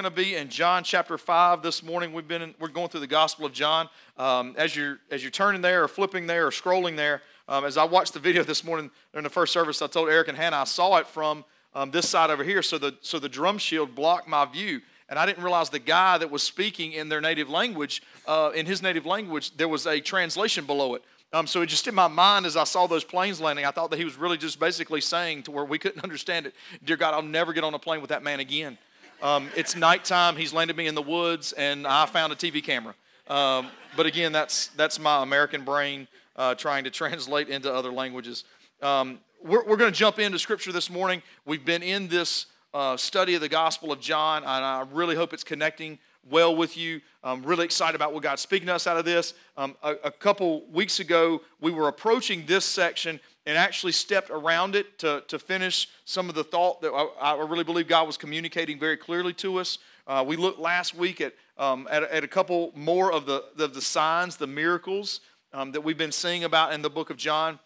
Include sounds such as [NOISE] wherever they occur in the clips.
going to be in John chapter 5 this morning. We've been in, we're going through the Gospel of John. Um, as you're as you're turning there or flipping there or scrolling there, um, as I watched the video [LAUGHS] this morning during the first service, I told Eric and Hannah I saw it from um, this side over here, so the so the drum shield blocked my view, and I didn't realize the guy that was speaking in their native language, uh, in his native language, there was a translation below it. Um, so it just in my mind as I saw those planes landing, I thought that he was really just basically saying to where we couldn't [LAUGHS] understand it, Dear God, I'll never get on a plane with that man again. Um, it's nighttime. He's landed me in the woods, and I found a TV camera. Um, but again, that's that's my American brain uh, trying to [LAUGHS] translate into other languages. Um, we're, we're going to jump into Scripture this morning. We've been in this uh, study of the Gospel of John, and I really hope it's connecting well with you. I'm really excited about what God's speaking to us out of this. Um, a, a, couple weeks ago, we were approaching this section and actually stepped around it to, to finish some of the thought that I, I really believe God was communicating very clearly to us. Uh, we looked last week at, um, at, at, a couple more of the, the signs, the miracles um, that we've been seeing about in the book of John.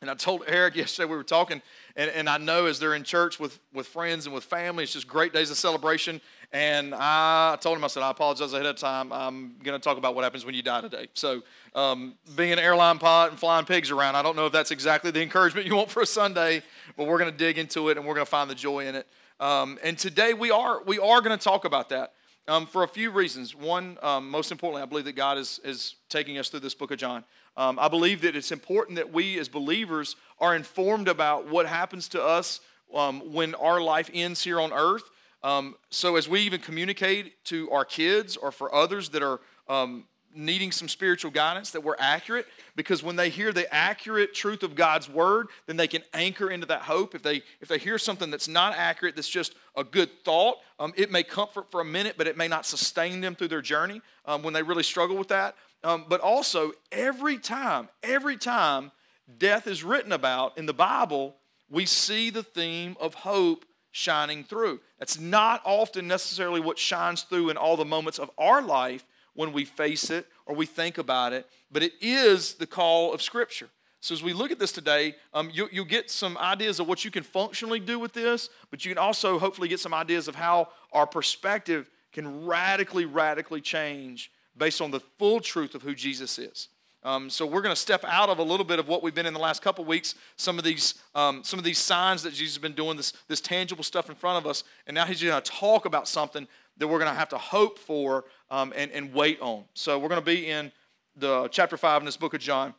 And I told Eric [LAUGHS] yesterday, we were talking, and, and I know as they're in church with, with friends and with family, it's just great days of celebration. And I told him, I said, I apologize ahead of time. I'm going to talk about what happens when you die today. So, um, being an airline pilot and flying pigs around, I don't know if that's exactly the encouragement you want for a Sunday, but we're going to dig into it and we're going to find the joy in it. Um, and today we are, we are going to talk about that um, for a few reasons. One, um, most importantly, I believe that God is, is taking us through this book of John. Um, I believe that it's important that we as believers are informed about what happens to us um, when our life ends here on earth um, so, as we even communicate to our kids or for others that are um, needing some spiritual guidance, that we're accurate, because when they hear the accurate truth of God's word, then they can anchor into that hope. If they if they hear something that's not accurate, that's just a good thought, um, it may comfort for a minute, but it may not sustain them through their journey um, when they really struggle with that. Um, but also, every time, every time death is written about in the Bible, we see the theme of hope shining through. That's not often necessarily what shines through in all the moments of our life when we face it or we think about it, but it is the call of Scripture. So, as we look at this today, um, you, will get some ideas of what you can functionally do with this, but you can also hopefully get some ideas of how our perspective can radically, radically change based on the full truth of who Jesus is. Um, so we're going to step out of a little bit of what we've been in the last couple weeks. Some of these, um, some of these signs that Jesus has been doing, this, this tangible stuff in front of us, and now he's going to talk about something that we're going to have to hope for um, and, and wait on. So we're going to be in the chapter five in this book of John,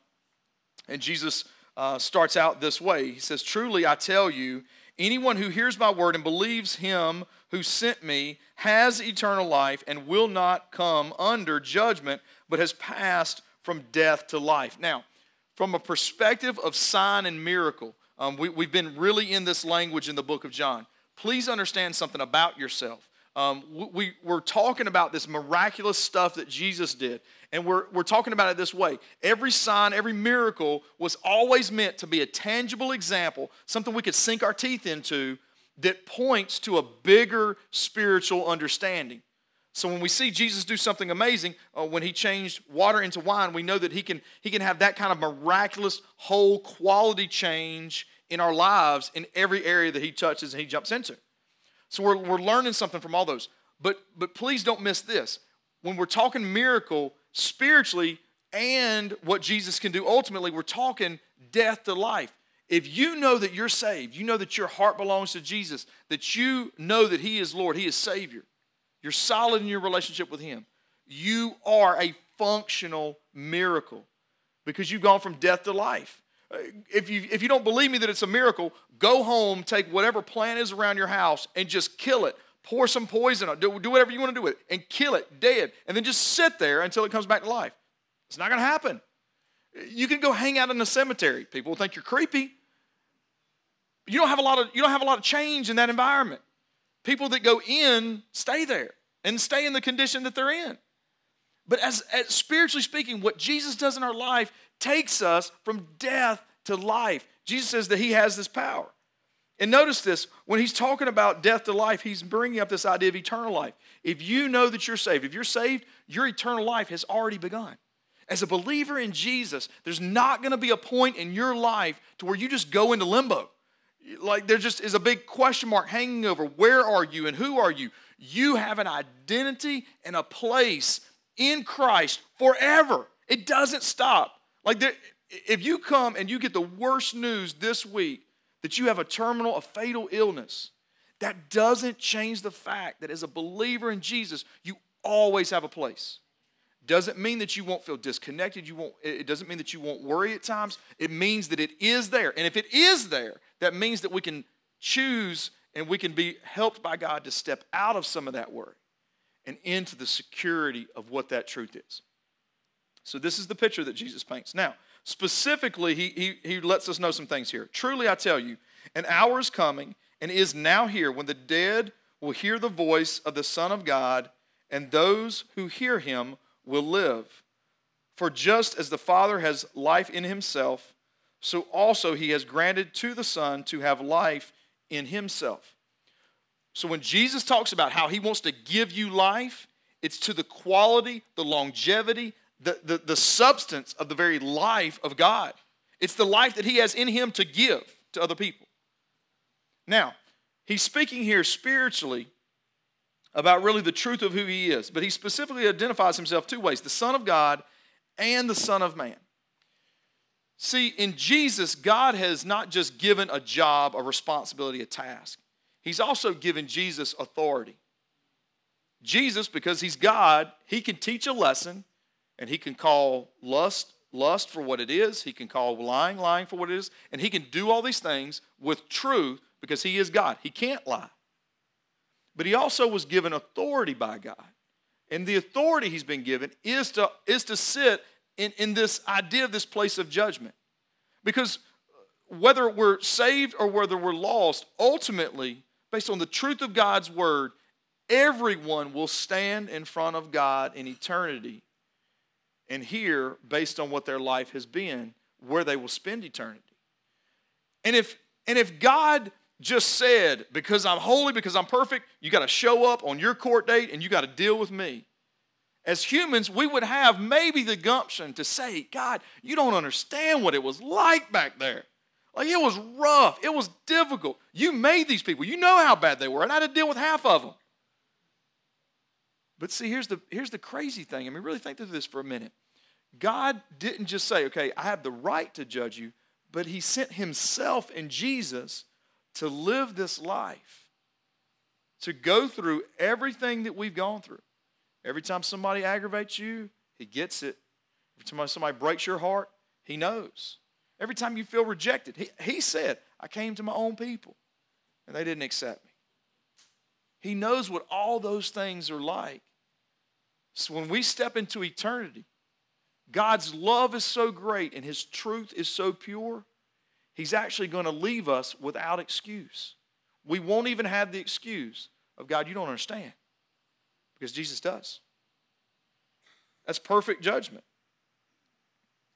and Jesus uh, starts out this way. He says, "Truly, I tell you, anyone who hears my word and believes him who sent me has eternal life and will not come under judgment, but has passed." from death to life. Now, from a perspective of sign and miracle, um, we, we've been really in this language in the book of John. Please understand something about yourself. Um, we, we're talking about this miraculous stuff that Jesus did, and we're, we're talking about it this way. Every sign, every miracle was always meant to be a tangible example, something we could sink our teeth into that points to a bigger spiritual understanding. So when we see Jesus do something amazing, uh, when he changed water into wine, we know that he can, he can have that kind of miraculous whole quality change in our lives in every area that he touches and he jumps into. So we're, we're learning something from all those. But, but please don't miss this. When we're talking miracle spiritually and what Jesus can do ultimately, we're talking death to life. If you know that you're saved, you know that your heart belongs to Jesus, that you know that he is Lord, he is Savior, you're solid in your relationship with Him. You are a functional miracle because you've gone from death to life. Uh, if you, if you don't believe me that it's a miracle, go home, take whatever plant is around your house, and just kill it. Pour some poison on do, do whatever you want to do with it, and kill it dead. And then just sit there until it comes back to life. It's not going to happen. You can go hang out in the cemetery. People will think you're creepy. You don't have a lot of, you don't have a lot of change in that environment. People that go in stay there and stay in the condition that they're in. But as, as, spiritually speaking, what Jesus does in our life takes us from death to life. Jesus says that he has this power. And notice this when he's talking about death to life, he's bringing up this idea of eternal life. If you know that you're saved, if you're saved, your eternal life has already begun. As a believer in Jesus, there's not going to be a point in your life to where you just go into limbo like there just is a big question mark hanging over where are you and who are you You have an identity and a place in Christ forever. It doesn't stop. Like there, if you come and you get the worst news this week that you have a terminal, a fatal illness, that doesn't change the fact that as a believer in Jesus, you always have a place. Doesn't mean that you won't feel disconnected. You won't, it doesn't mean that you won't worry at times. It means that it is there. And if it is there, that means that we can choose and we can be helped by God to step out of some of that worry and into the security of what that truth is. So, this is the picture that Jesus paints. Now, specifically, he, he, he lets us know some things here. Truly, I tell you, an hour is coming and is now here when the dead will hear the voice of the Son of God, and those who hear him will live. For just as the Father has life in himself, so also he has granted to the Son to have life in himself. So when Jesus talks about how he wants to give you life, it's to the quality, the longevity, the, the, the substance of the very life of God. It's the life that he has in him to give to other people. Now, he's speaking here spiritually about really the truth of who he is, but he specifically identifies himself two ways the Son of God and the Son of Man. See, in Jesus, God has not just given a job, a responsibility, a task. He's also given Jesus authority. Jesus, because he's God, he can teach a lesson and he can call lust lust for what it is, he can call lying lying for what it is, and he can do all these things with truth because he is God. He can't lie. But he also was given authority by God. And the authority he's been given is to, is to sit in, in this idea of this place of judgment. Because whether we're saved or whether we're lost, ultimately, based on the truth of God's word, everyone will stand in front of God in eternity and hear, based on what their life has been, where they will spend eternity. And if, and if God just said, because I'm holy, because I'm perfect, you got to show up on your court date and you got to deal with me. As humans, we would have maybe the gumption to say, God, you don't understand what it was like back there. Like it was rough, it was difficult. You made these people, you know how bad they were, and I had to deal with half of them. But see, here's the, here's the crazy thing. I mean, really think through this for a minute. God didn't just say, okay, I have the right to judge you, but He sent Himself and Jesus to live this life, to go through everything that we've gone through. Every time somebody aggravates you, he gets it. Every time somebody breaks your heart, he knows. Every time you feel rejected, he, he said, I came to my own people and they didn't accept me. He knows what all those things are like. So when we step into eternity, God's love is so great and his truth is so pure He's actually going to leave us without excuse. We won't even have the excuse of God, you don't understand, because Jesus does. That's perfect judgment.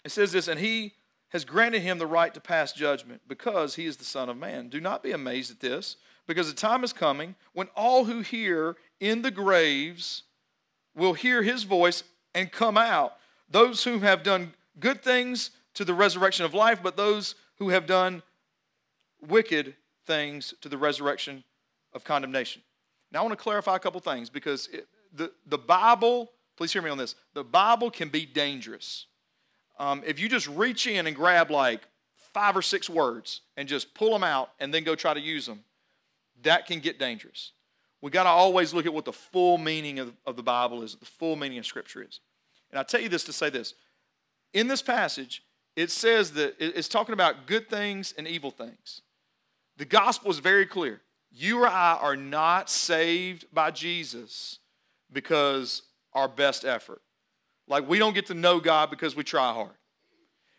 It says this, and he has granted him the right to pass judgment because he is the Son of Man. Do not be amazed at this, because the time is coming when all who hear in the graves will hear his voice and come out. Those who have done good things to the resurrection of life, but those who have done wicked things to the resurrection of condemnation. Now, I want to clarify a couple things because it, the, the Bible, please hear me on this, the Bible can be dangerous. Um, if you just reach in and grab like five or six words and just pull them out and then go try to use them, that can get dangerous. We got to always look at what the full meaning of, of the Bible is, the full meaning of Scripture is. And I tell you this to say this. In this passage, it says that it's talking about good things and evil things. The gospel is very clear. You or I are not saved by Jesus because our best effort. Like we don't get to know God because we try hard.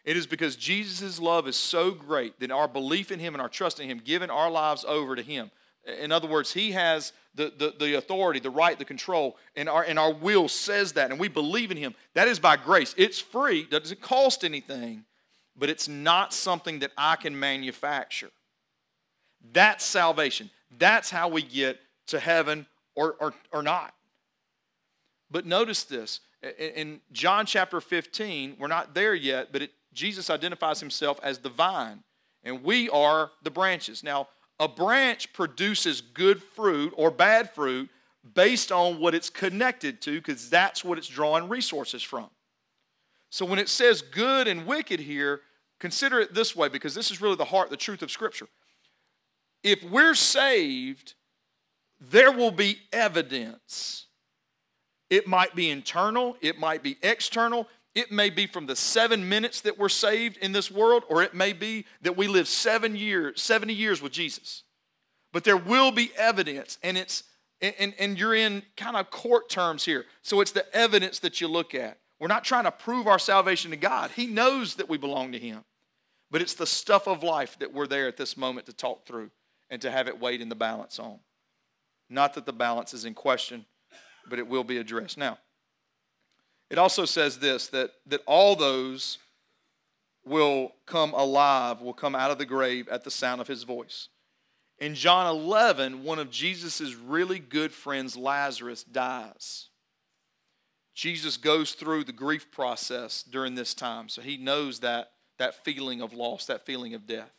It is because Jesus' love is so great that our belief in Him and our trust in Him, giving our lives over to Him. In other words, He has the, the, the authority, the right, the control, and our, and our will says that, and we believe in Him. That is by grace. It's free, doesn't cost anything, but it's not something that I can manufacture. That's salvation. That's how we get to heaven or, or, or not. But notice this in John chapter 15, we're not there yet, but it, Jesus identifies himself as the vine, and we are the branches. Now, a branch produces good fruit or bad fruit based on what it's connected to, because that's what it's drawing resources from. So when it says good and wicked here, consider it this way, because this is really the heart, the truth of Scripture. If we're saved, there will be evidence. It might be internal, it might be external, it may be from the seven minutes that we're saved in this world, or it may be that we live seven years, 70 years with Jesus. But there will be evidence, and it's and, and you're in kind of court terms here. So it's the evidence that you look at. We're not trying to prove our salvation to God. He knows that we belong to Him. But it's the stuff of life that we're there at this moment to talk through and to have it weighed in the balance on. Not that the balance is in question, but it will be addressed. Now, it also says this that, that all those will come alive, will come out of the grave at the sound of his voice. In John 11, one of Jesus' really good friends, Lazarus, dies. Jesus goes through the grief process during this time, so he knows that, that feeling of loss, that feeling of death.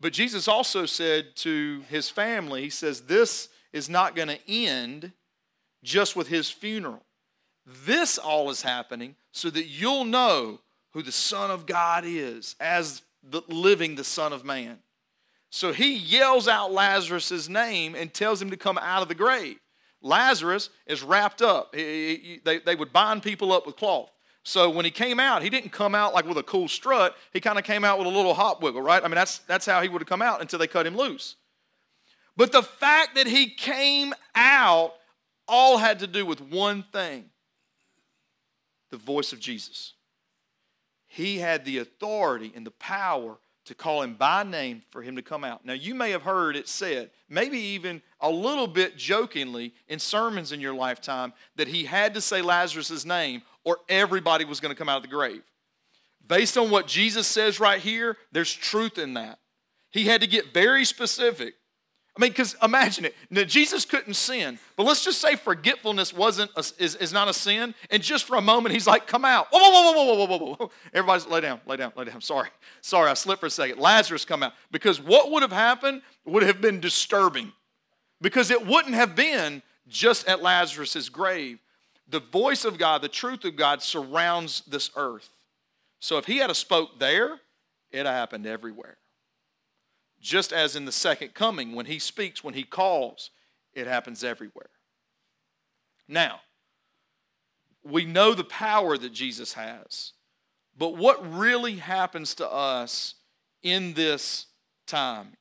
But Jesus also said to his family, He says, This is not going to end just with his funeral. This all is happening so that you'll know who the Son of God is as the living the Son of Man. So he yells out Lazarus' name and tells him to come out of the grave. Lazarus is wrapped up. He, they, they would bind people up with cloth. So when he came out, he didn't come out like with a cool strut. He kind of came out with a little hop wiggle, right? I mean, that's, that's how he would have come out until they cut him loose. But the fact that he came out all had to do with one thing the voice of Jesus. He had the authority and the power to call him by name for him to come out. Now, you may have heard it said, maybe even a little bit jokingly in sermons in your lifetime, that he had to say Lazarus' name or everybody was going to come out of the grave. Based on what Jesus says right here, there's truth in that. He had to get very specific. I mean, because imagine it. Now, Jesus couldn't sin, but let's just say forgetfulness wasn't a, is, is not a sin. And just for a moment, he's like, "Come out!" Whoa, whoa, whoa, whoa, whoa, whoa, whoa! Everybody's lay down, lay down, lay down. Sorry, sorry, I slipped for a second. Lazarus, come out, because what would have happened would have been disturbing, because it wouldn't have been just at Lazarus's grave. The voice of God, the truth of God, surrounds this earth. So if he had a spoke there, it happened everywhere. Just as in the second coming, when he speaks, when he calls, it happens everywhere. Now, we know the power that Jesus has, but what really happens to us in this time,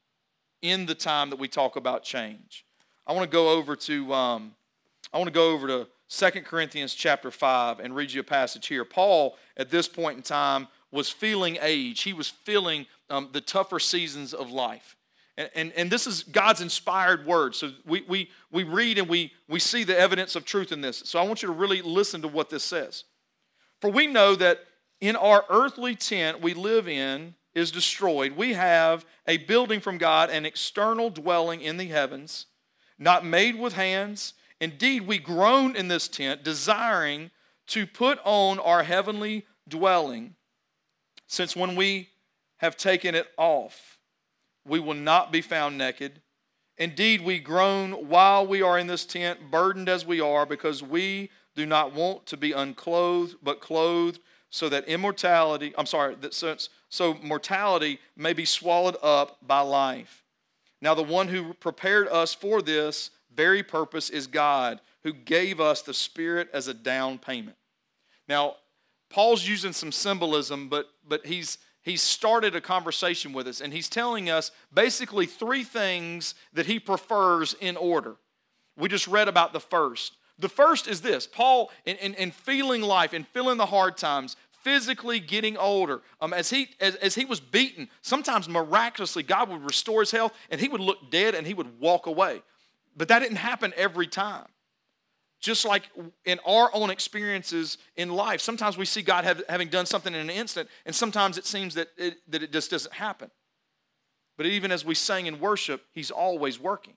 in the time that we talk about change? I want to go over to um, I want to go over to 2 Corinthians chapter 5 and read you a passage here. Paul, at this point in time, was feeling age. He was feeling um, the tougher seasons of life. And, and, and, this is God's inspired word. So we, we, we read and we, we see the evidence of truth in this. So I want you to really listen to what this says. For we know that in our earthly tent we live in is destroyed. We have a building from God, an external dwelling in the heavens, not made with hands. Indeed, we groan in this tent, desiring to put on our heavenly dwelling, since when we have taken it off, we will not be found naked. Indeed, we groan while we are in this tent, burdened as we are, because we do not want to be unclothed, but clothed, so that immortality, I'm sorry, that since so mortality may be swallowed up by life. Now, the one who prepared us for this very purpose is God, who gave us the Spirit as a down payment. Now, Paul's using some symbolism, but, but he's he's started a conversation with us and he's telling us basically three things that he prefers in order. We just read about the first. The first is this Paul, in, in, in feeling life and feeling the hard times, physically getting older, um, as, he, as, as he was beaten, sometimes miraculously, God would restore his health and he would look dead and he would walk away. But that didn't happen every time. Just like in our own experiences in life, sometimes we see God have, having done something in an instant, and sometimes it seems that it, that it just doesn't happen. But even as we sang in worship, He's always working.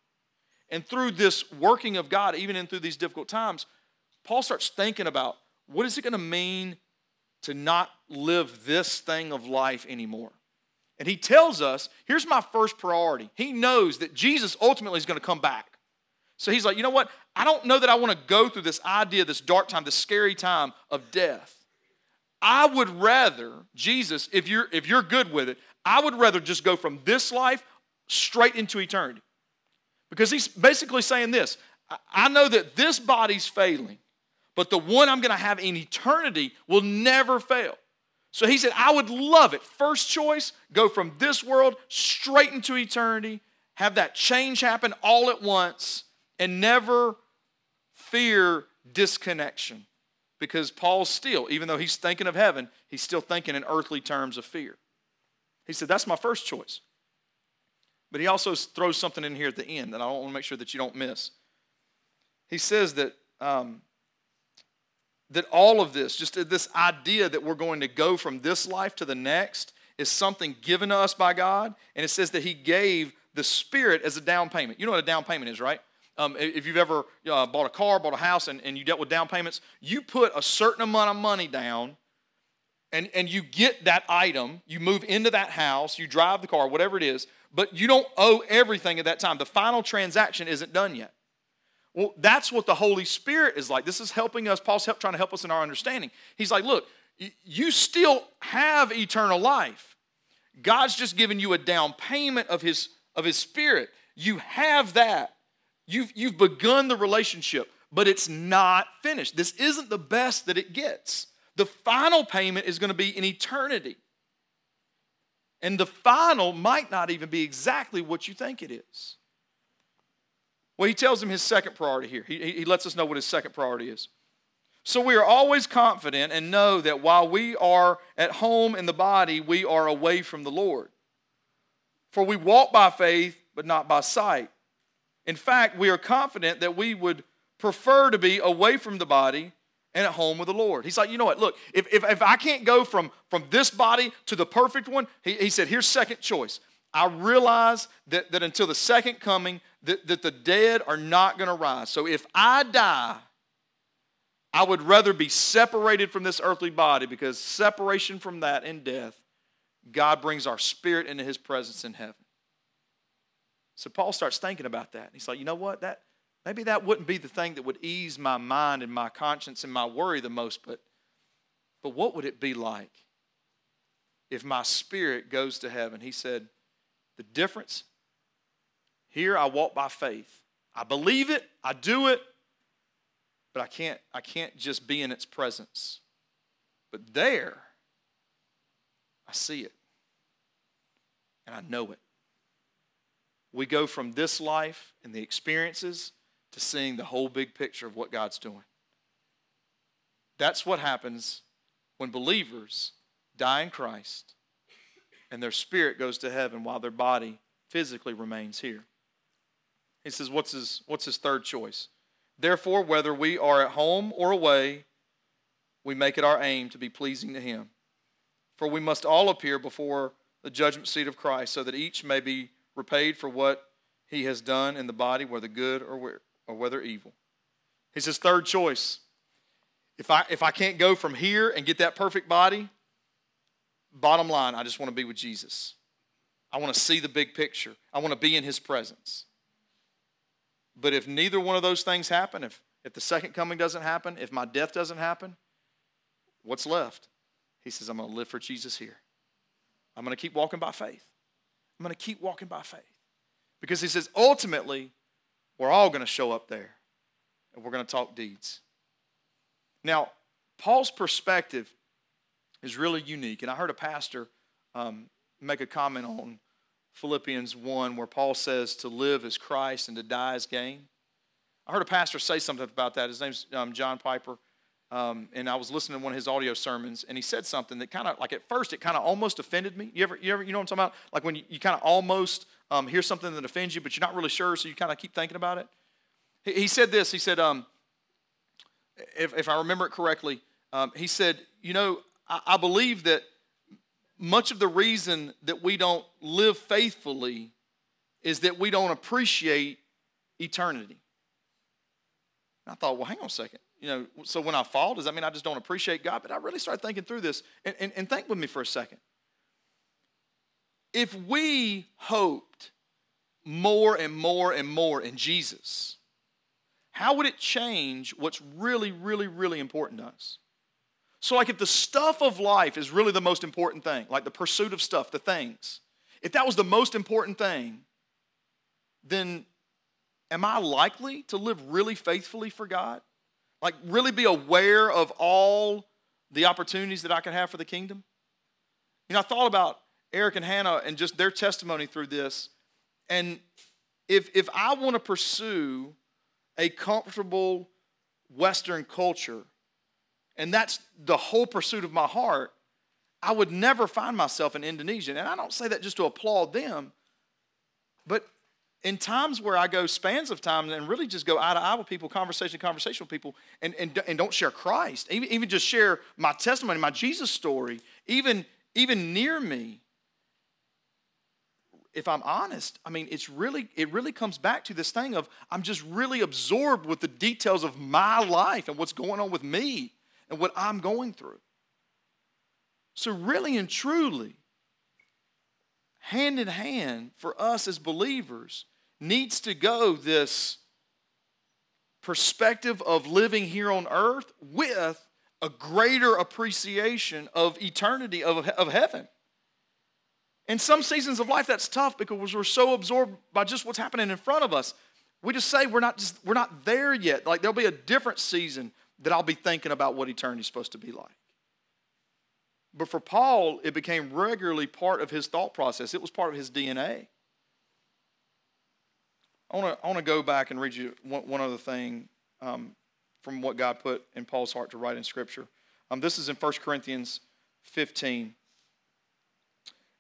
And through this working of God, even in through these difficult times, Paul starts thinking about what is it going to mean to not live this thing of life anymore? And he tells us here's my first priority. He knows that Jesus ultimately is going to come back. So he's like, you know what? I don't know that I want to go through this idea, this dark time, this scary time of death. I would rather, Jesus, if you're if you're good with it, I would rather just go from this life straight into eternity. Because he's basically saying this I know that this body's failing, but the one I'm going to have in eternity will never fail. So he said, I would love it. First choice, go from this world straight into eternity, have that change happen all at once, and never fear disconnection. Because Paul's still, even though he's thinking of heaven, he's still thinking in earthly terms of fear. He said, That's my first choice. But he also throws something in here at the end that I want to make sure that you don't miss. He says that um, that all of this, just this idea that we're going to go from this life to the next, is something given to us by God. And it says that He gave the Spirit as a down payment. You know what a down payment is, right? Um, if you've ever uh, bought a car, bought a house, and, and you dealt with down payments, you put a certain amount of money down and, and you get that item, you move into that house, you drive the car, whatever it is, but you don't owe everything at that time. The final transaction isn't done yet. Well, that's what the Holy Spirit is like. This is helping us. Paul's help, trying to help us in our understanding. He's like, look, you still have eternal life. God's just given you a down payment of his, of his spirit. You have that. You've, you've begun the relationship, but it's not finished. This isn't the best that it gets. The final payment is going to be in eternity. And the final might not even be exactly what you think it is. Well, he tells him his second priority here. He, he lets us know what his second priority is. So we are always confident and know that while we are at home in the body, we are away from the Lord. For we walk by faith, but not by sight. In fact, we are confident that we would prefer to be away from the body and at home with the Lord. He's like, you know what? Look, if, if, if I can't go from, from this body to the perfect one, he, he said, here's second choice. I realize that, that until the second coming, that, that the dead are not going to rise. So if I die, I would rather be separated from this earthly body because separation from that in death, God brings our spirit into his presence in heaven. So Paul starts thinking about that. He's like, you know what? That maybe that wouldn't be the thing that would ease my mind and my conscience and my worry the most, but but what would it be like if my spirit goes to heaven? He said, the difference here I walk by faith. I believe it, I do it, but I can't I can't just be in its presence. But there I see it. And I know it. We go from this life and the experiences to seeing the whole big picture of what God's doing. That's what happens when believers die in Christ and their spirit goes to heaven while their body physically remains here. He says, what's his, what's his third choice? Therefore, whether we are at home or away, we make it our aim to be pleasing to him. For we must all appear before the judgment seat of Christ, so that each may be repaid for what he has done in the body, whether good or, or whether evil. He says, third choice. If I, if I can't go from here and get that perfect body, bottom line, I just want to be with Jesus. I want to see the big picture. I want to be in his presence. But if neither one of those things happen, if, if the second coming doesn't happen, if my death doesn't happen, what's left? He says, I'm going to live for Jesus here. I'm going to keep walking by faith. I'm going to keep walking by faith. Because he says, ultimately, we're all going to show up there and we're going to talk deeds. Now, Paul's perspective is really unique. And I heard a pastor um, make a comment on Philippians 1, where Paul says to live as Christ and to die as gain. I heard a pastor say something about that. His name's um, John Piper. Um, and I was listening to one of his audio sermons, and he said something that kind of, like at first, it kind of almost offended me. You ever, you ever, you know what I'm talking about? Like when you, you kind of almost um, hear something that offends you, but you're not really sure, so you kind of keep thinking about it. He, he said this. He said, um, if, if I remember it correctly, um, he said, you know, I, I believe that much of the reason that we don't live faithfully is that we don't appreciate eternity. And I thought, well, hang on a second. You know, so when I fall, does that mean I just don't appreciate God? But I really started thinking through this. And, and, and think with me for a second. If we hoped more and more and more in Jesus, how would it change what's really, really, really important to us? So, like, if the stuff of life is really the most important thing, like the pursuit of stuff, the things, if that was the most important thing, then am I likely to live really faithfully for God? Like, really be aware of all the opportunities that I can have for the kingdom? You know, I thought about Eric and Hannah and just their testimony through this. And if, if I want to pursue a comfortable Western culture, and that's the whole pursuit of my heart, I would never find myself in Indonesia. And I don't say that just to applaud them, but in times where I go spans of time and really just go eye to eye with people, conversation, to conversation with people, and, and, and don't share Christ, even, even just share my testimony, my Jesus story, even, even near me, if I'm honest, I mean, it's really, it really comes back to this thing of I'm just really absorbed with the details of my life and what's going on with me and what I'm going through. So, really and truly, hand in hand for us as believers needs to go this perspective of living here on earth with a greater appreciation of eternity, of, of heaven. In some seasons of life, that's tough because we're so absorbed by just what's happening in front of us. We just say we're not just we're not there yet. Like there'll be a different season that I'll be thinking about what eternity is supposed to be like. But for Paul, it became regularly part of his thought process. It was part of his DNA. I want to I go back and read you one, one other thing um, from what God put in Paul's heart to write in Scripture. Um, this is in 1 Corinthians 15.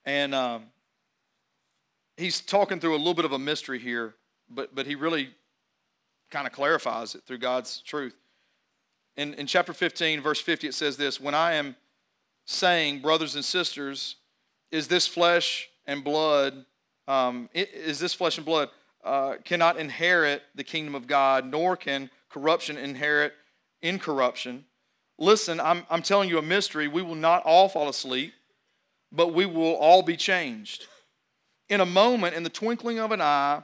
And um, he's talking through a little bit of a mystery here, but, but he really kind of clarifies it through God's truth. In, in chapter 15, verse 50, it says this When I am saying, brothers and sisters, is this flesh and blood, um, is this flesh and blood, uh, cannot inherit the kingdom of God, nor can corruption inherit incorruption. Listen, I'm, I'm telling you a mystery. We will not all fall asleep, but we will all be changed. In a moment, in the twinkling of an eye,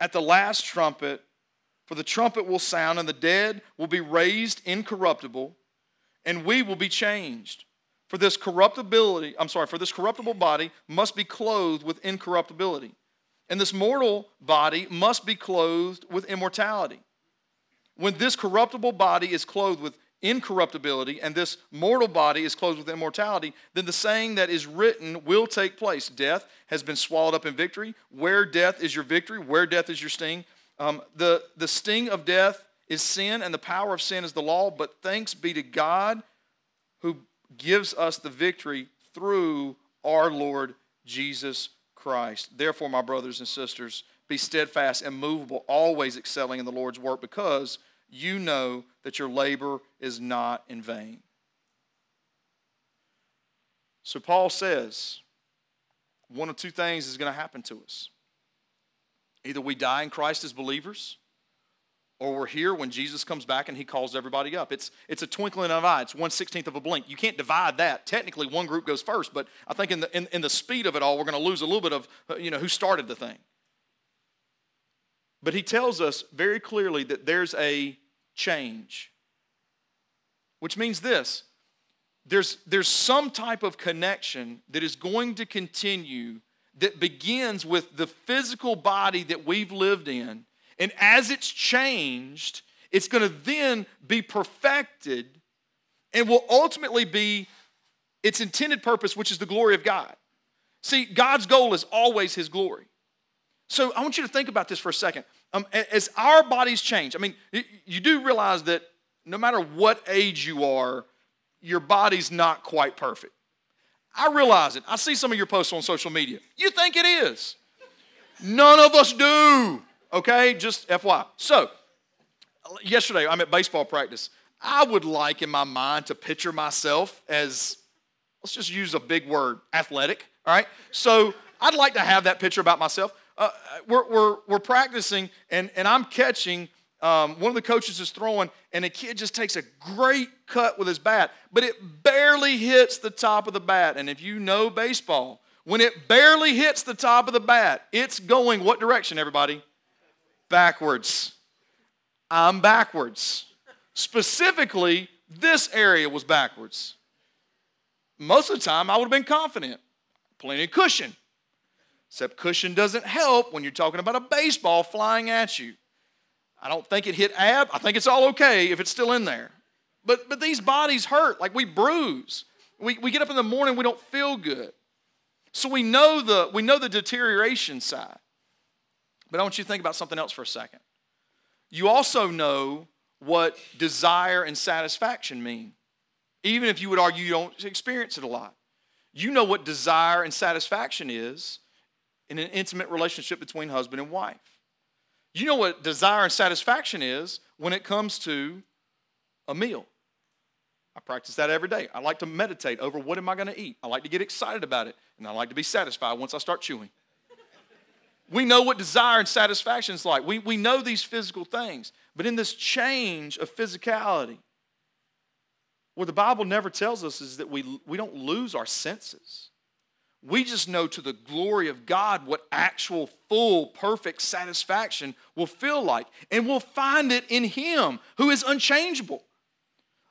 at the last trumpet, for the trumpet will sound, and the dead will be raised incorruptible, and we will be changed. For this corruptibility, I'm sorry, for this corruptible body must be clothed with incorruptibility and this mortal body must be clothed with immortality. When this corruptible body is clothed with incorruptibility and this mortal body is clothed with immortality, then the saying that is written will take place. Death has been swallowed up in victory. Where death is your victory, where death is your sting. Um, the, the sting of death is sin, and the power of sin is the law, but thanks be to God who gives us the victory through our Lord Jesus Christ. Therefore, my brothers and sisters, be steadfast and movable, always excelling in the Lord's work, because you know that your labor is not in vain. So, Paul says one of two things is going to happen to us. Either we die in Christ as believers, or we're here when Jesus comes back and he calls everybody up. It's, it's a twinkling of an eye. It's one sixteenth of a blink. You can't divide that. Technically, one group goes first, but I think in the, in, in the speed of it all, we're going to lose a little bit of, uh, you know, who started the thing. But he tells us very clearly that there's a change, which means this there's, there's some type of connection that is going to continue that begins with the physical body that we've lived in and as it's changed, it's going to then be perfected and will ultimately be its intended purpose, which is the glory of God. See, God's goal is always His glory. So I want you to think about this for a second. Um, as our bodies change, I mean, you do realize that no matter what age you are, your body's not quite perfect. I realize it. I see some of your posts on social media. You think it is. None of us do. Okay, just FY. So, yesterday I'm at baseball practice. I would like in my mind to picture myself as, let's just use a big word, athletic. All right, so I'd like to have that picture about myself. Uh, we're, we're, we're practicing, and, and I'm catching. Um, one of the coaches is throwing, and a kid just takes a great cut with his bat, but it barely hits the top of the bat. And if you know baseball, when it barely hits the top of the bat, it's going what direction, everybody? Backwards. I'm backwards. Specifically, this area was backwards. Most of the time, I would have been confident. Plenty of cushion. Except cushion doesn't help when you're talking about a baseball flying at you. I don't think it hit ab. I think it's all okay if it's still in there. But, but these bodies hurt, like we bruise. We, we get up in the morning, we don't feel good. So we know the, we know the deterioration side. But I want you to think about something else for a second. You also know what desire and satisfaction mean, even if you would argue you don't experience it a lot. You know what desire and satisfaction is in an intimate relationship between husband and wife. You know what desire and satisfaction is when it comes to a meal. I practice that every day. I like to meditate over what am I going to eat. I like to get excited about it, and I like to be satisfied once I start chewing. We know what desire and satisfaction is like. We, we know these physical things. But in this change of physicality, what the Bible never tells us is that we, we don't lose our senses. We just know to the glory of God what actual, full, perfect satisfaction will feel like. And we'll find it in Him who is unchangeable.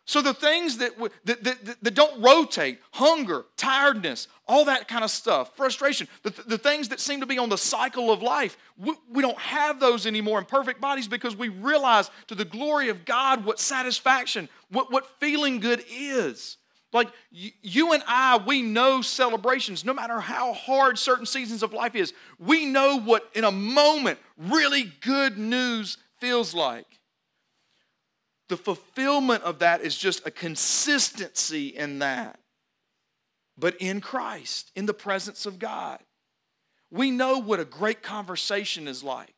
So the things that, that, that, that, don't rotate, hunger, tiredness, all that kind of stuff, frustration, the, the things that seem to be on the cycle of life, we, we don't have those anymore in perfect bodies because we realize to the glory of God what satisfaction, what, what feeling good is. Like you and I, we know celebrations, no matter how hard certain seasons of life is. We know what in a moment really good news feels like the fulfillment of that is just a consistency in that. But in Christ, in the presence of God, we know what a great conversation is like.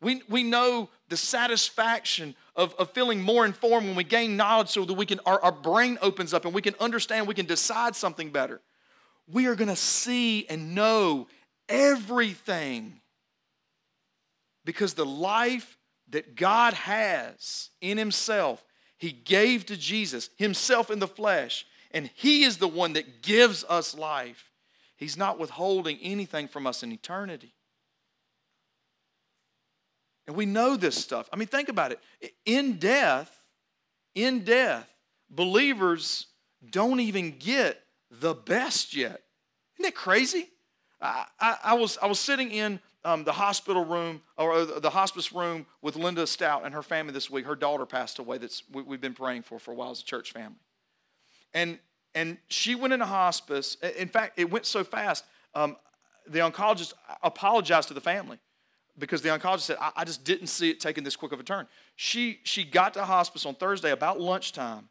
We, we know the satisfaction of, of feeling more informed when we gain knowledge so that we can our, our brain opens up and we can understand, we can decide something better. We are going to see and know everything because the life that God has in Himself, He gave to Jesus, Himself in the flesh, and He is the one that gives us life. He's not withholding anything from us in eternity. And we know this stuff. I mean, think about it. In death, in death, believers don't even get the best yet. Isn't that crazy? I, I, was, I was sitting in um, the hospital room or uh, the hospice room with Linda Stout and her family this week. Her daughter passed away. That's we, have been praying for for a while as a church family, and and she went into hospice. In fact, it went so fast. Um, the oncologist apologized to the family because the oncologist said, I, I just didn't see it taking this quick of a turn. She she got to hospice on Thursday about lunchtime,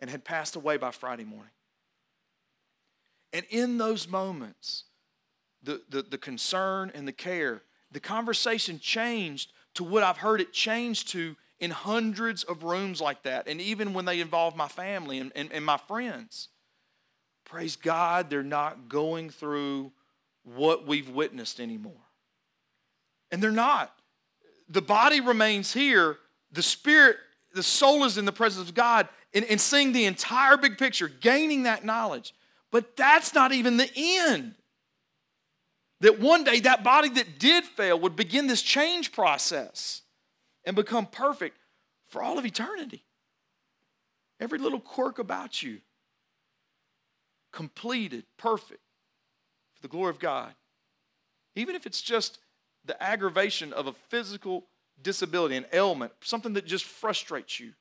and had passed away by Friday morning. And in those moments, the, the, the concern and the care. The conversation changed to what I've heard it changed to in hundreds of rooms like that, and even when they involve my family and, and, and my friends. Praise God, they're not going through what we've witnessed anymore. And they're not. The body remains here, the spirit, the soul is in the presence of God, and, and seeing the entire big picture, gaining that knowledge. But that's not even the end. That one day that body that did fail would begin this change process and become perfect for all of eternity. Every little quirk about you completed, perfect for the glory of God. Even if it's just the aggravation of a physical disability, an ailment, something that just frustrates you.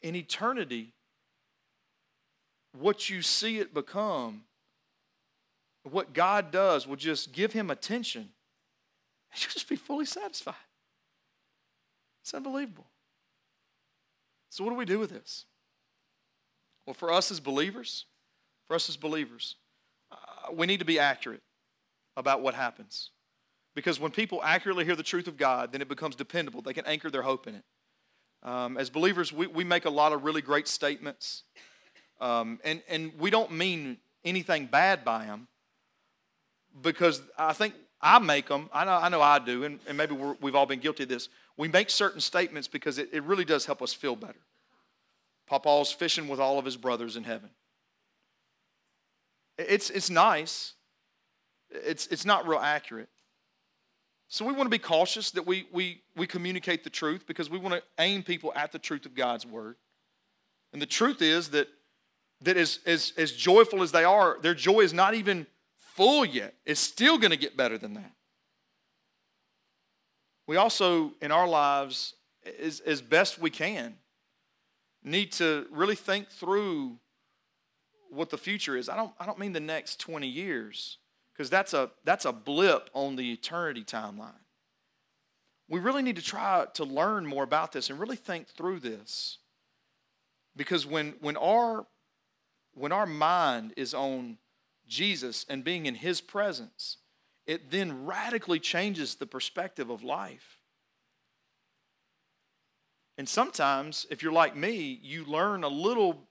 In eternity, what you see it become what God does will just give him attention, and you'll just be fully satisfied. It's unbelievable. So, what do we do with this? Well, for us as believers, for us as believers, uh, we need to be accurate about what happens. Because when people accurately hear the truth of God, then it becomes dependable. They can anchor their hope in it. Um, as believers, we, we make a lot of really great statements, um, and, and we don't mean anything bad by them because I think I make them. I know I, know I do, and, and maybe we have all been guilty of this. We make certain statements because it, it really does help us feel better. Papa's fishing with all of his brothers in heaven. It's, it's nice. It's, it's not real accurate. So we want to be cautious that we, we, we communicate the truth because we want to aim people at the truth of God's word. And the truth is that, that as, as, as joyful as they are, their joy is not even full yet. It's still going to get better than that. We also, in our lives, as, as best we can, need to really think through what the future is. I don't, I don't mean the next 20 years, because that's a, that's a blip on the eternity timeline. We really need to try to learn more about this and really think through this. Because when, when, our, when our mind is on Jesus and being in His presence, it then radically changes the perspective of life. And sometimes, if you're like me, you learn a little,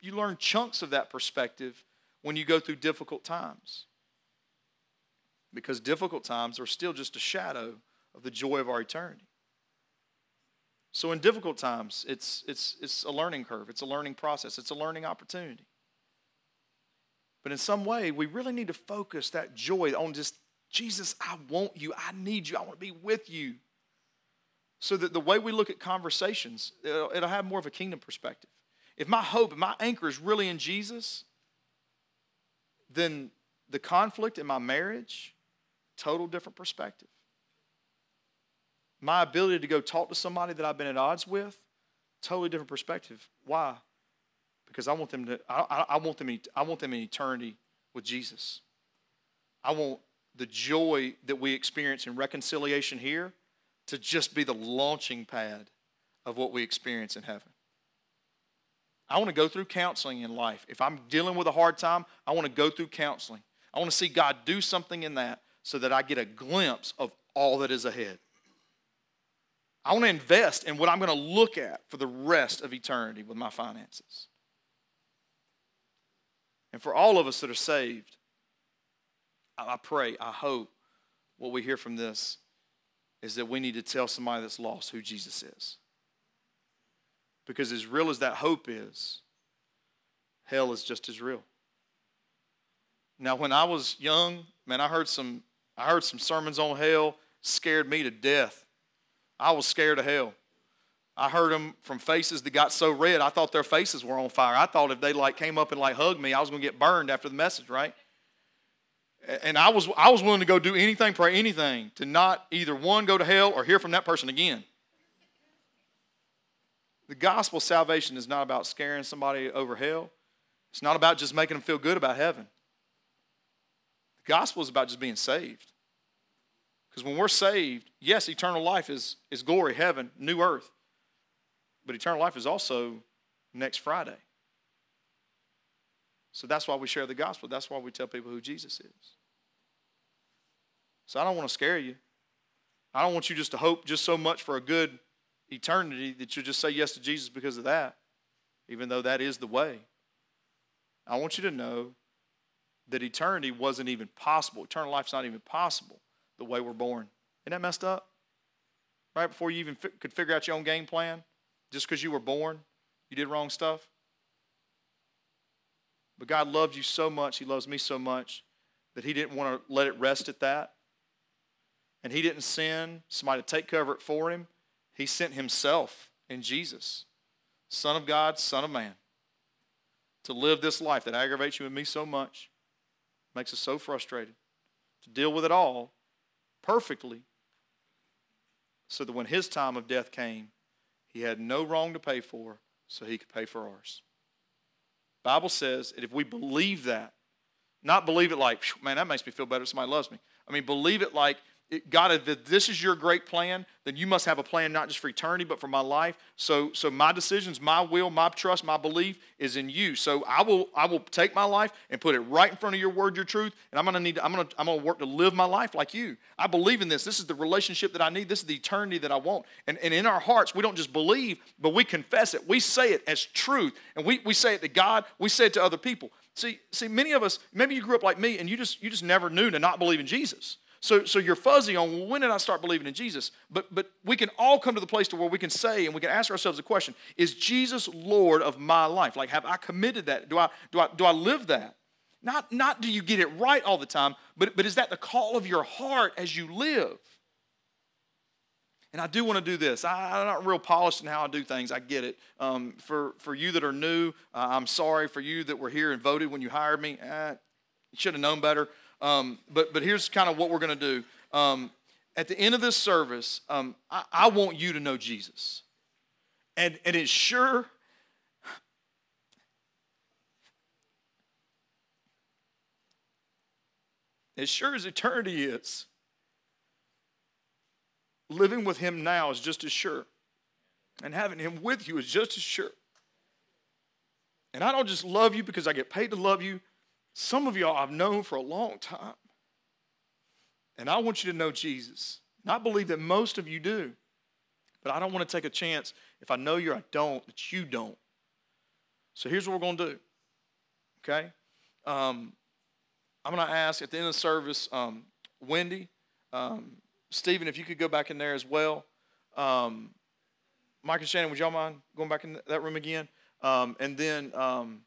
you learn chunks of that perspective when you go through difficult times. Because difficult times are still just a shadow of the joy of our eternity. So in difficult times, it's, it's, it's a learning curve, it's a learning process, it's a learning opportunity. But in some way, we really need to focus that joy on just, Jesus, I want you, I need you, I want to be with you so that the way we look at conversations, it'll, it'll have more of a kingdom perspective. If my hope and my anchor is really in Jesus, then the conflict in my marriage, total different perspective. My ability to go talk to somebody that I've been at odds with, totally different perspective. Why? Because I want them to, I, I want them, I want them in eternity with Jesus. I want the joy that we experience in reconciliation here to just be the launching pad of what we experience in heaven. I want to go through counseling in life. If I'm dealing with a hard time, I want to go through counseling. I want to see God do something in that so that I get a glimpse of all that is ahead. I want to invest in what I'm going to look at for the rest of eternity with my finances. And for all of us that are saved, I pray, I hope what we hear from this is that we need to tell somebody that's lost who Jesus is. Because as real as that hope is, hell is just as real. Now, when I was young, man, I heard some I heard some sermons on hell, scared me to death. I was scared of hell. I heard them from faces that got so red, I thought their faces were on fire. I thought if they like came up and like hugged me, I was going to get burned after the message, right? And I was, I was willing to go do anything, pray anything, to not either one, go to hell or hear from that person again. The gospel salvation is not about scaring somebody over hell. It's not about just making them feel good about heaven. The gospel is about just being saved. Because when we're saved, yes, eternal life is, is glory, heaven, new earth. But eternal life is also next Friday. So that's why we share the gospel. That's why we tell people who Jesus is. So I don't want to scare you. I don't want you just to hope just so much for a good eternity that you'll just say yes to Jesus because of that, even though that is the way. I want you to know that eternity wasn't even possible. Eternal life's not even possible the way we're born. Isn't that messed up? Right before you even could figure out your own game plan, just because you were born, you did wrong stuff. But God loved you so much, He loves me so much, that He didn't want to let it rest at that. And He didn't send somebody to take cover for Him. He sent Himself in Jesus, Son of God, Son of Man, to live this life that aggravates you and me so much, makes us so frustrated, to deal with it all perfectly, so that when His time of death came, He had no wrong to pay for, so He could pay for ours. Bible says that if we believe that, not believe it like, man, that makes me feel better. Somebody loves me. I mean, believe it like God, if this is your great plan, then you must have a plan not just for eternity, but for my life. So, so my decisions, my will, my trust, my belief is in you. So I will, I will take my life and put it right in front of your word, your truth, and I'm gonna need, I'm gonna, I'm gonna work to live my life like you. I believe in this. This is the relationship that I need. This is the eternity that I want. And, and in our hearts, we don't just believe, but we confess it. We say it as truth, and we, we say it to God. We say it to other people. See, see, many of us, maybe you grew up like me, and you just, you just never knew to not believe in Jesus. So, so you're fuzzy on well, when did I start believing in Jesus? But, but we can all come to the place to where we can say and we can ask ourselves the question: Is Jesus Lord of my life? Like, have I committed that? Do I do I do I live that? Not not do you get it right all the time, but but is that the call of your heart as you live? And I do want to do this. I, am not real polished in how I do things. I get it. Um, for, for you that are new, uh, I'm sorry. For you that were here and voted when you hired me, eh, you should have known better. Um, but, but here's kind of what we're going to do. Um, at the end of this service, um, I, I want you to know Jesus. And, and it's sure as sure as eternity is, living with Him now is just as sure. And having Him with you is just as sure. And I don't just love you because I get paid to love you. Some of y'all I've known for a long time. And I want you to know Jesus. And I believe that most of you do. But I don't want to take a chance if I know you're I don't, that you don't. So here's what we're going to do. Okay? Um, I'm going to ask at the end of the service, um, Wendy, um, Stephen, if you could go back in there as well. Um, Mike and Shannon, would y'all mind going back in that room again? Um, and then um,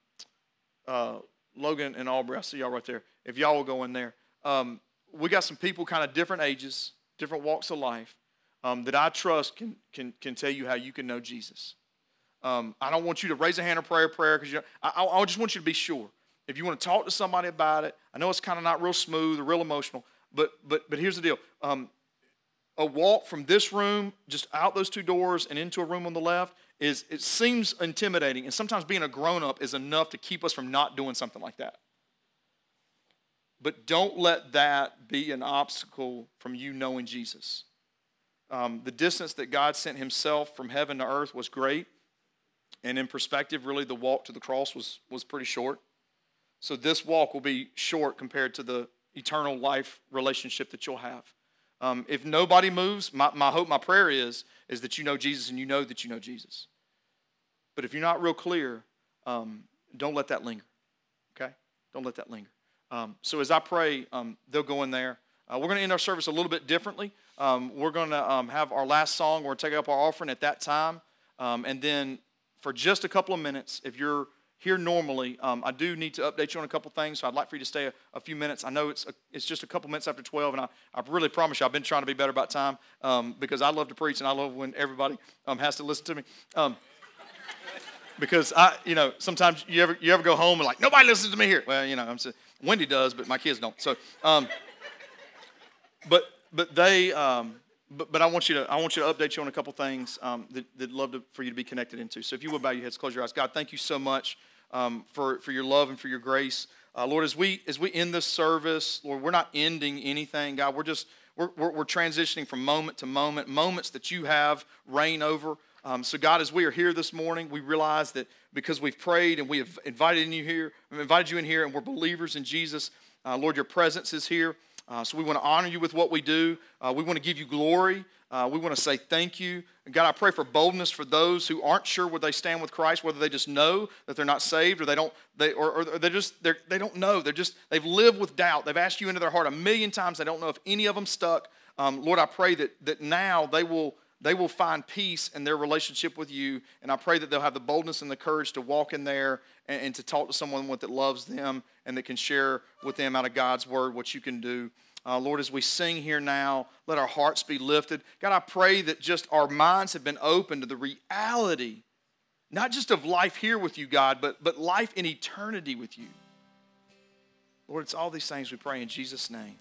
uh, Logan and Aubrey, I see y'all right there. If y'all will go in there. Um, we got some people kind of different ages, different walks of life um, that I trust can, can, can tell you how you can know Jesus. Um, I don't want you to raise a hand or pray a prayer because I, I just want you to be sure. If you want to talk to somebody about it, I know it's kind of not real smooth or real emotional, but but but here's the deal. Um, A walk from this room just out those two doors and into a room on the left is it seems intimidating, and sometimes being a grown up is enough to keep us from not doing something like that. But don't let that be an obstacle from you knowing Jesus. Um, the distance that God sent Himself from heaven to earth was great, and in perspective, really, the walk to the cross was was pretty short. So this walk will be short compared to the eternal life relationship that you'll have. Um, if nobody moves, my, my hope, my prayer is, is that you know Jesus and you know that you know Jesus. But if you're not real clear, um, don't let that linger. Okay? Don't let that linger. Um, so as I pray, um, they'll go in there. Uh, we're going to end our service a little bit differently. Um, we're going to um, have our last song. We're going to take up our offering at that time. and then for just a couple of minutes, if you're here normally. Um, I do need to update you on a couple things, so I'd like for you to stay a, a few minutes. I know it's, a, it's just a couple minutes after 12, and I, I really promise you I've been trying to be better about time um, because I love to preach and I love when everybody um, has to listen to me. Um, because I, you know, sometimes you ever, you ever go home and like, nobody listens to me here. Well, you know, I'm saying, Wendy does, but my kids don't. So, um, but, but they, um, but, but I want you to I want you to update you on a couple things um, that, that love to, for you to be connected into. So if you would bow your heads, close your eyes. God, thank you so much um, for for your love and for your grace, uh, Lord. As we as we end this service, Lord, we're not ending anything, God. We're just we're, we're, we're transitioning from moment to moment, moments that you have reign over. Um, so God, as we are here this morning, we realize that because we've prayed and we have invited you here, invited you in here, and we're believers in Jesus, uh, Lord, your presence is here. Uh, so we want to honor you with what we do. Uh, we want to give you glory. Uh, we want to say thank you. God, I pray for boldness for those who aren't sure where they stand with Christ, whether they just know that they're not saved or they don't, they, or, or they just, they're, they don't know. They're just, they've lived with doubt. They've asked you into their heart a million times. They don't know if any of them stuck. Um, Lord, I pray that, that now they will, they will find peace in their relationship with you. And I pray that they'll have the boldness and the courage to walk in there and, and to talk to someone that loves them and that can share with them out of God's word what you can do. Uh, Lord, as we sing here now, let our hearts be lifted. God, I pray that just our minds have been open to the reality, not just of life here with you, God, but, but life in eternity with you. Lord, it's all these things we pray in Jesus' name.